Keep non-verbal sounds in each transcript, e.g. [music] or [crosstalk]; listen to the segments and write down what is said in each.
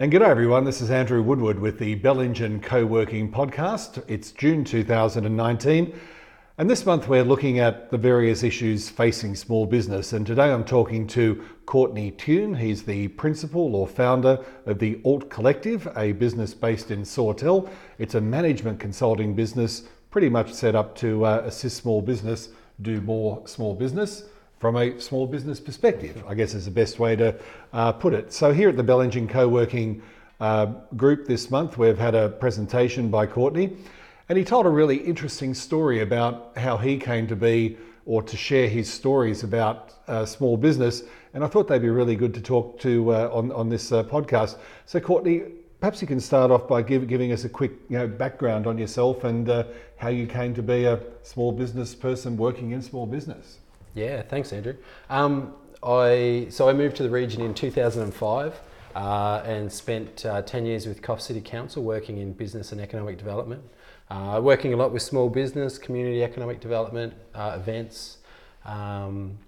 And g'day everyone, this is Andrew Woodward with the Bellingen Co-working Podcast. It's June 2019 and this month we're looking at the various issues facing small business and today I'm talking to Courtney Tune. He's the principal or founder of the Alt Collective, a business based in Sawtell. It's a management consulting business pretty much set up to uh, assist small business do more small business from a small business perspective, I guess is the best way to uh, put it. So, here at the Bellingen Co working uh, group this month, we've had a presentation by Courtney, and he told a really interesting story about how he came to be or to share his stories about uh, small business. And I thought they'd be really good to talk to uh, on, on this uh, podcast. So, Courtney, perhaps you can start off by give, giving us a quick you know, background on yourself and uh, how you came to be a small business person working in small business. Yeah, thanks, Andrew. Um, I so I moved to the region in 2005 uh, and spent uh, 10 years with Coff City Council working in business and economic development. Uh, working a lot with small business, community economic development, uh, events. Um,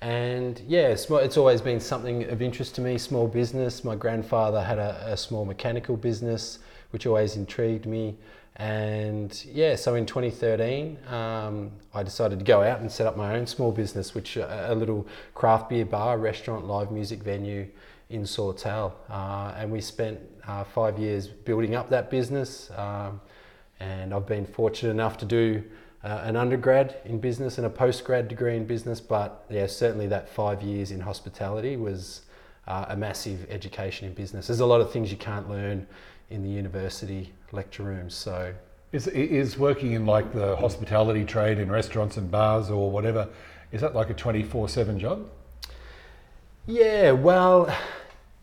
and yeah, it's always been something of interest to me, small business. My grandfather had a, a small mechanical business, which always intrigued me. And yeah, so in 2013, um, I decided to go out and set up my own small business, which uh, a little craft beer bar, restaurant, live music venue in Sawtell. Uh, and we spent uh, five years building up that business. Um, and I've been fortunate enough to do uh, an undergrad in business and a postgrad degree in business. But yeah, certainly that five years in hospitality was uh, a massive education in business. There's a lot of things you can't learn in the university lecture rooms. So, is is working in like the hospitality trade in restaurants and bars or whatever? Is that like a twenty four seven job? Yeah, well,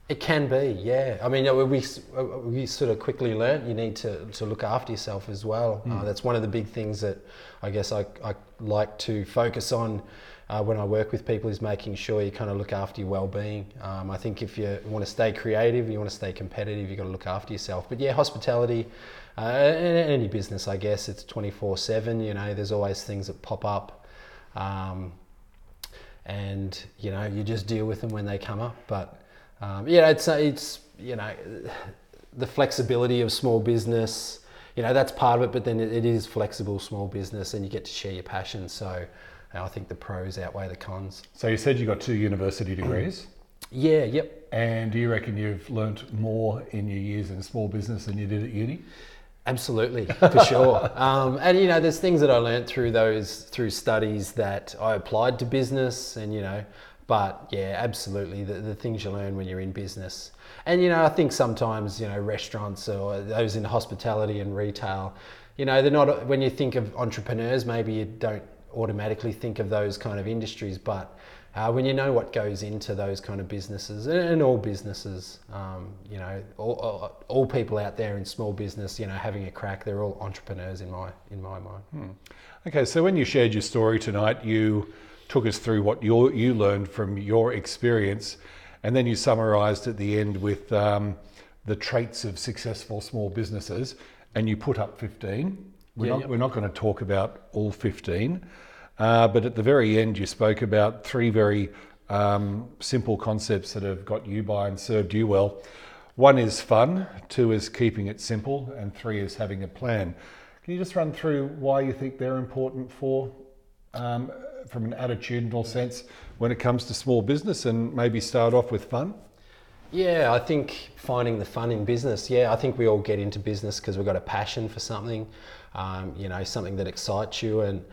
it can be. Yeah, I mean, we we sort of quickly learnt you need to to look after yourself as well. Mm. Uh, that's one of the big things that I guess I I like to focus on uh, when I work with people is making sure you kind of look after your well-being. Um, I think if you want to stay creative, you want to stay competitive, you've got to look after yourself. But yeah, hospitality, uh, any business, I guess, it's 24/7. You know, there's always things that pop up, um, and you know, you just deal with them when they come up. But um, yeah, it's it's you know, the flexibility of small business. You know, that's part of it, but then it is flexible small business, and you get to share your passion. So I think the pros outweigh the cons. So you said you got two university degrees. [clears throat] yeah. Yep. And do you reckon you've learnt more in your years in small business than you did at uni? Absolutely, for sure. [laughs] Um, and you know, there's things that I learnt through those through studies that I applied to business, and you know, but yeah, absolutely, the, the things you learn when you're in business. And you know, I think sometimes you know, restaurants or those in hospitality and retail, you know, they're not. When you think of entrepreneurs, maybe you don't automatically think of those kind of industries, but uh, when you know what goes into those kind of businesses and, all businesses, um, you know, all, all, all, people out there in small business, you know, having a crack, they're all entrepreneurs in my in my mind. Hmm. Okay, so when you shared your story tonight, you took us through what you you learned from your experience, and then you summarised at the end with um, the traits of successful small businesses, and you put up fifteen. We're, yeah, not, yep. we're not going to talk about all 15, uh, but at the very end, you spoke about three very um, simple concepts that have got you by and served you well. One is fun, two is keeping it simple, and three is having a plan. Can you just run through why you think they're important for, um, from an attitudinal sense, when it comes to small business, and maybe start off with fun? Yeah, I think finding the fun in business. Yeah, I think we all get into business because we've got a passion for something, um, you know, something that excites you. And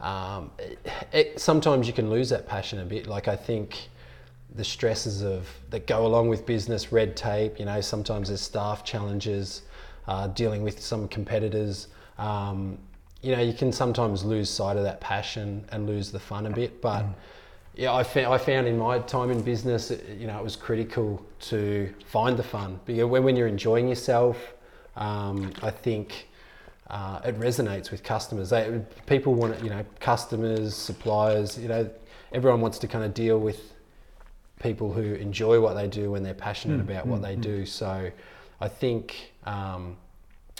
um, it, it, sometimes you can lose that passion a bit. Like I think the stresses of that go along with business, red tape. You know, sometimes there's staff challenges, uh, dealing with some competitors. Um, you know, you can sometimes lose sight of that passion and lose the fun a bit, but. Mm yeah, I found, I found in my time in business, you know, it was critical to find the fun because when, when you're enjoying yourself, um, I think uh, it resonates with customers. They, people want, it, you know, customers, suppliers, you know, everyone wants to kind of deal with people who enjoy what they do and they're passionate mm, about mm, what they mm. do. So I think um,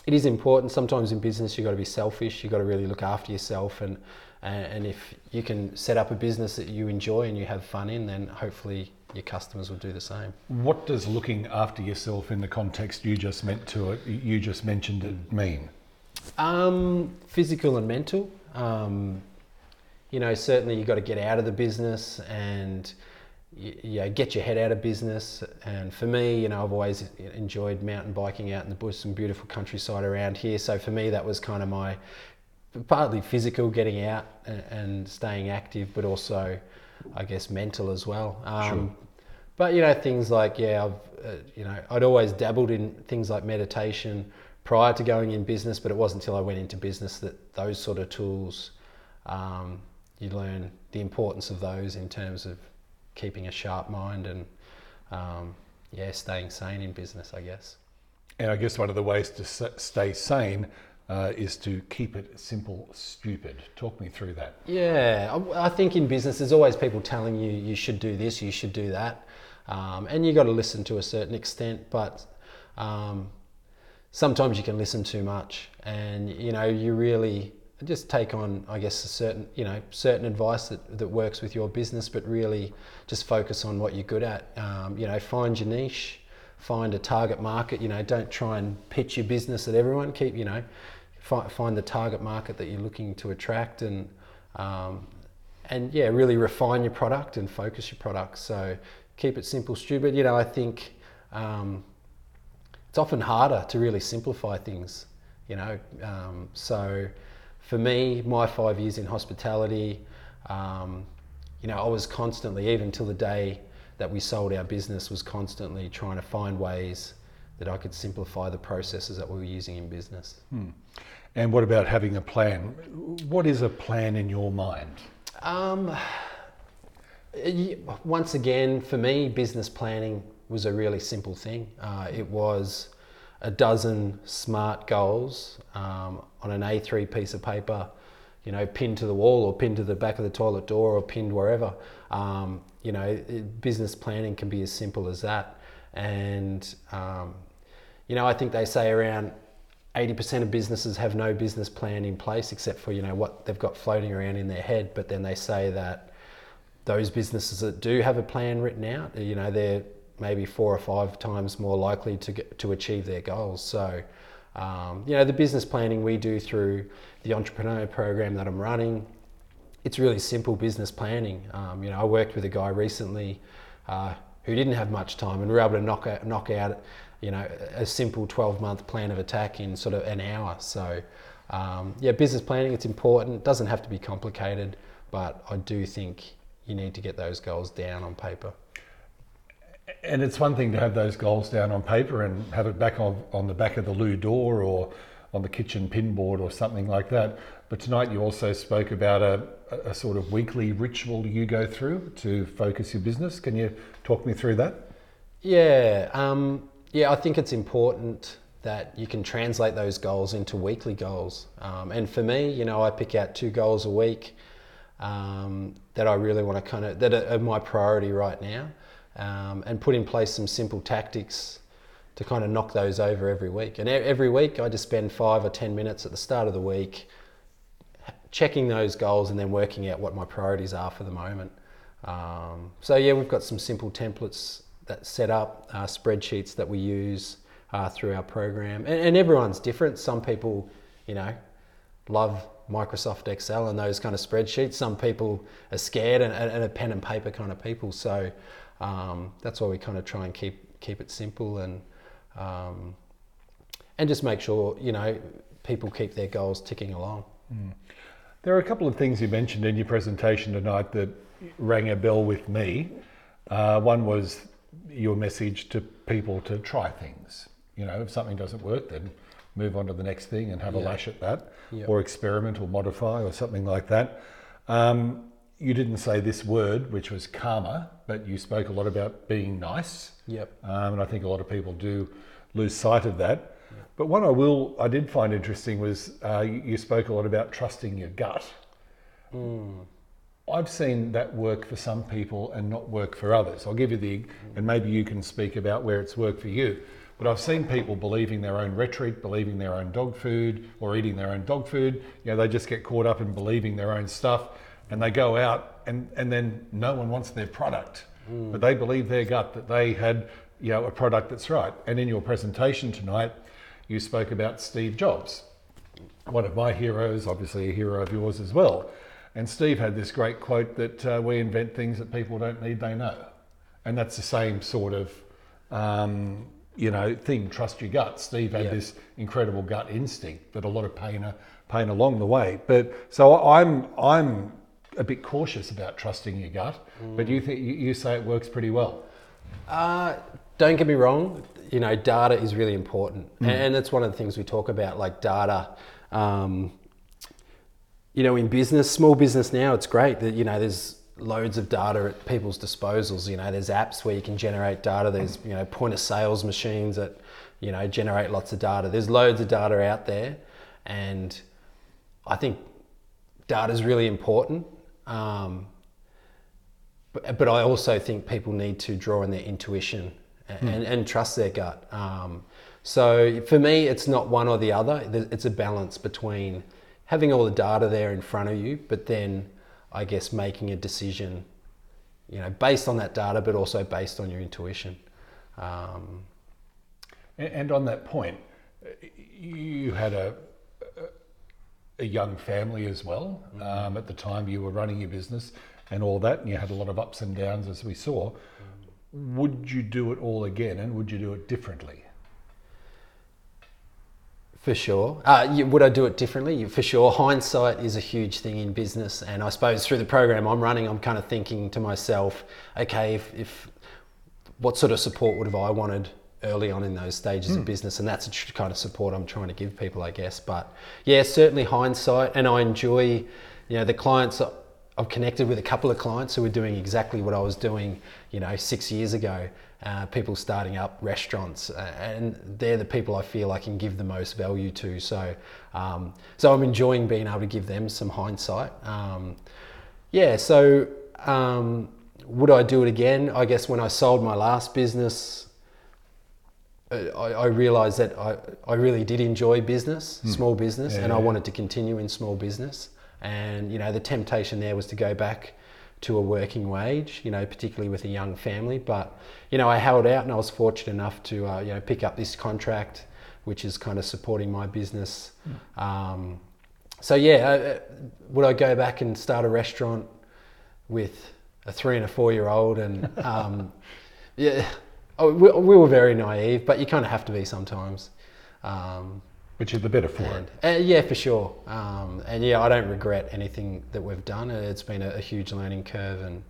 it is important. Sometimes in business, you've got to be selfish. You've got to really look after yourself and and if you can set up a business that you enjoy and you have fun in, then hopefully your customers will do the same. What does looking after yourself in the context you just meant to it, you just mentioned it mean? Um, physical and mental. Um, you know, certainly you've got to get out of the business and you, you know, get your head out of business. And for me, you know, I've always enjoyed mountain biking out in the bush, some beautiful countryside around here. So for me, that was kind of my partly physical, getting out and, and staying active, but also, I guess, mental as well. Um, Sure. But you know, things like yeah, I've uh, you know, I'd always dabbled in things like meditation prior to going in business, but it wasn't until I went into business that those sort of tools, um, you learn the importance of those in terms of keeping a sharp mind and um, yeah, staying sane in business, I guess. And I guess one of the ways to stay sane uh, is to keep it simple, stupid. Talk me through that. Yeah, I, think in business, there's always people telling you you should do this, you should do that, um, and you got to listen to a certain extent. But um, sometimes you can listen too much, and you know you really just take on, I guess, a certain you know certain advice that, that works with your business, but really just focus on what you're good at. Um, you know, find your niche, find a target market. You know, don't try and pitch your business at everyone. Keep you know fi- find the target market that you're looking to attract and um, and yeah really refine your product and focus your product. So keep it simple stupid. You know i think um, it's often harder to really simplify things you know um, so for me my five years in hospitality um, you know i was constantly even till the day that we sold our business was constantly trying to find ways that i could simplify the processes that we were using in business And what about having a plan? What is a plan in your mind? Um, once again, for me, business planning was a really simple thing. Uh, it was a dozen smart goals um, on an A3 piece of paper, you know, pinned to the wall or pinned to the back of the toilet door or pinned wherever. Um, you know, business planning can be as simple as that. And, um, you know, I think they say around 80% of businesses have no business plan in place except for you know what they've got floating around in their head but then they say that those businesses that do have a plan written out you know they're maybe four or five times more likely to get, to achieve their goals so um, you know the business planning we do through the entrepreneur program that I'm running it's really simple business planning. Um, you know, I worked with a guy recently uh, who didn't have much time, and we were able to knock out, knock out, you know, a simple 12-month plan of attack in sort of an hour. So, um, yeah, business planning it's important. It doesn't have to be complicated, but I do think you need to get those goals down on paper. And it's one thing to have those goals down on paper and have it back on, on the back of the loo door or on the kitchen pinboard or something like that. But tonight you also spoke about a, a sort of weekly ritual you go through to focus your business. Can you talk me through that? Yeah, um, yeah, I think it's important that you can translate those goals into weekly goals. Um, and for me, you know, I pick out two goals a week um, that I really want to kind of that are, my priority right now, um, and put in place some simple tactics to kind of knock those over every week. And every week, I just spend five or ten minutes at the start of the week checking those goals and then working out what my priorities are for the moment. Um, so yeah, we've got some simple templates that set up uh, spreadsheets that we use uh, through our program, and, and everyone's different. Some people, you know, love Microsoft Excel and those kind of spreadsheets. Some people are scared and, and a pen and paper kind of people. So um, that's why we kind of try and keep keep it simple and um, and just make sure you know people keep their goals ticking along. There are a couple of things you mentioned in your presentation tonight that rang a bell with me. Uh, one was your message to people to try things. You know, if something doesn't work, then move on to the next thing and have a lash at that, Yeah. or experiment or modify or something like that. Um, you didn't say this word, which was karma, but you spoke a lot about being nice. Yep. Um, and I think a lot of people do lose sight of that. But what I will, I did find interesting was uh, you, spoke a lot about trusting your gut. I've seen that work for some people and not work for others. I'll give you the, and maybe you can speak about where it's worked for you. But I've seen people believing their own rhetoric, believing their own dog food, or eating their own dog food. You know, they just get caught up in believing their own stuff, and they go out, and, and then no one wants their product. but they believe their gut that they had you know a product that's right. And in your presentation tonight, you spoke about Steve Jobs, one of my heroes, obviously a hero of yours as well. And Steve had this great quote that uh, we invent things that people don't need, they know. And that's the same sort of, um, you know, thing. Trust your gut. Steve had Yeah. this incredible gut instinct that a lot of pain, uh, pain along the way. But so I'm, I'm a bit cautious about trusting your gut. But you think you, you say it works pretty well. Uh, don't get me wrong, you know, data is really important. And, and that's one of the things we talk about, like data. Um, you know, in business, small business now, it's great that, you know, there's loads of data at people's disposals. You know, there's apps where you can generate data. There's, you know, point of sales machines that, you know, generate lots of data. There's loads of data out there. And I think data is really important. Um, but, but I also think people need to draw on their intuition and, and trust their gut. Um, so for me, it's not one or the other. It's a balance between having all the data there in front of you, but then I guess making a decision, you know, based on that data, but also based on your intuition. Um, And, on that point, you had a, a young family as well. Um, at the time you were running your business and all that, and you had a lot of ups and downs as we saw. Would you do it all again and would you do it differently? For sure. Uh, you, would I do it differently? For sure. Hindsight is a huge thing in business. And I suppose through the program I'm running, I'm kind of thinking to myself, okay, if, if what sort of support would have I wanted early on in those stages of business? And that's the kind of support I'm trying to give people, I guess. But yeah, certainly hindsight. And I enjoy, you know, the clients. I've connected with a couple of clients who are doing exactly what I was doing, you know, six years ago. Uh, people starting up restaurants, uh, and they're the people I feel I can give the most value to. So, um, so I'm enjoying being able to give them some hindsight. Um, yeah. So, um, would I do it again? I guess when I sold my last business, uh, I, I realized that I, I really did enjoy business, small business, Yeah, and I wanted to continue in small business. And you know, the temptation there was to go back to a working wage, you know, particularly with a young family. But you know, I held out, and I was fortunate enough to uh, you know pick up this contract, which is kind of supporting my business. Um, so yeah, uh, would I go back and start a restaurant with a three and a four year old? And [laughs] um, yeah, oh, we, we were very naive, but you kind of have to be sometimes. Um, Which is the better for it. uh, yeah, for sure. Um, and yeah, I don't regret anything that we've done. It's been a, a huge learning curve, and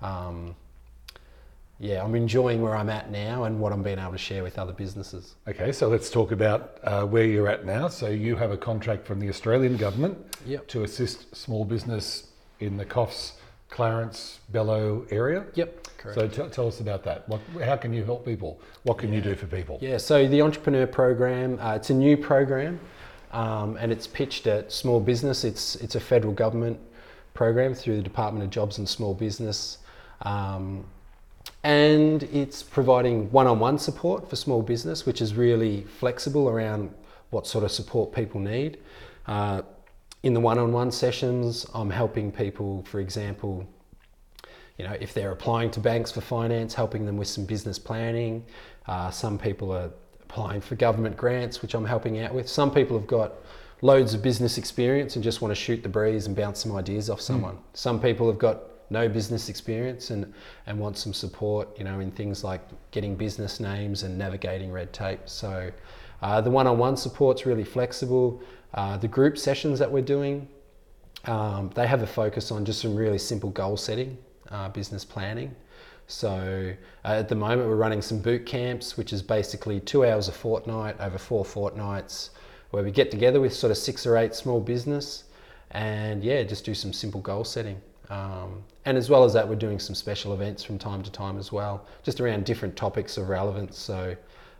um, yeah, I'm enjoying where I'm at now and what I'm being able to share with other businesses. Okay, so let's talk about uh, where you're at now. So you have a contract from the Australian government Yep. to assist small business in the Coffs, Clarence, Bello area. Yep, correct. So t- tell us about that. What, how can you help people? What can you do for people? Yeah, so the Entrepreneur Program, uh, it's a new program um, and it's pitched at small business. It's, it's a federal government program through the Department of Jobs and Small Business. Um, and it's providing one on one support for small business, which is really flexible around what sort of support people need. Uh, in the one on one sessions, I'm helping people, for example, you know, if they're applying to banks for finance, helping them with some business planning. Uh, some people are applying for government grants, which I'm helping out with. Some people have got loads of business experience and just want to shoot the breeze and bounce some ideas off someone. Some people have got no business experience and, and want some support, you know, in things like getting business names and navigating red tape. So uh, the one-on-one support's really flexible. Uh, the group sessions that we're doing, um, they have a focus on just some really simple goal setting, uh, business planning. So uh, at the moment, we're running some boot camps, which is basically two hours a fortnight over four fortnights, where we get together with sort of six or eight small business, and yeah, just do some simple goal setting. Um, and as well as that, we're doing some special events from time to time as well, just around different topics of relevance. So,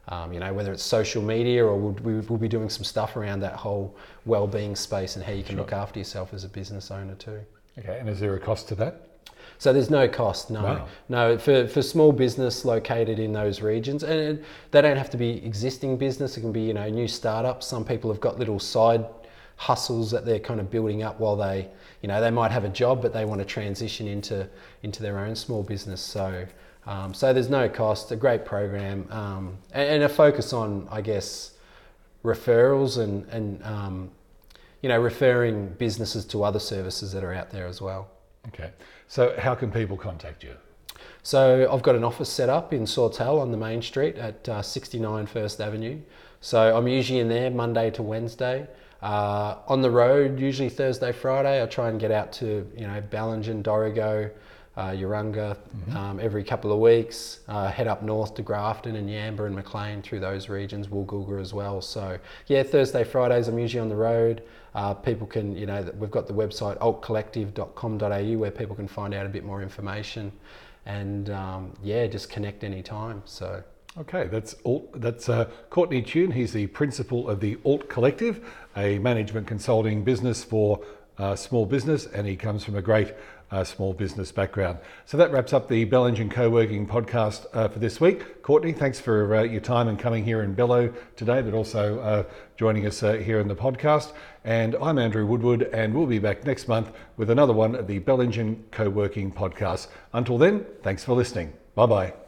um, you know, whether it's social media or we'll, we- we'll be doing some stuff around that whole well-being space and how you can look after yourself as a business owner too. Okay, and is there a cost to that? So there's no cost, no, Wow. no for, for small business located in those regions, and it, they don't have to be existing business. It can be you know new startups. Some people have got little side hustles that they're kind of building up while they, you know, they might have a job but they want to transition into into their own small business. So, um, so there's no cost. A great program um, and, and, a focus on, I guess, referrals and and um, you know referring businesses to other services that are out there as well. Okay. So how can people contact you? So I've got an office set up in Sawtell on the main street at uh, 69 First Avenue. So I'm usually in there Monday to Wednesday. Uh, on the road, usually Thursday, Friday, I try and get out to you know Bellingen, Dorrigo, uh, Urunga mm-hmm. um, every couple of weeks. Uh, head up north to Grafton and Yamba and Maclean through those regions, Woolgoolga as well. So yeah, Thursday, Fridays I'm usually on the road. Uh, people can you know we've got the website altcollective.com.au where people can find out a bit more information, and um, yeah, just connect anytime. So. Okay, that's Alt, that's uh, Courtney Tune. He's the principal of the Alt Collective, a management consulting business for uh, small business, and he comes from a great uh, small business background. So that wraps up the Bellingen Co-working podcast uh, for this week. Courtney, thanks for uh, your time and coming here in Bello today, but also uh, joining us here in the podcast. And I'm Andrew Woodward, and we'll be back next month with another one of the Bellingen Co-working podcast. Until then, thanks for listening. Bye bye.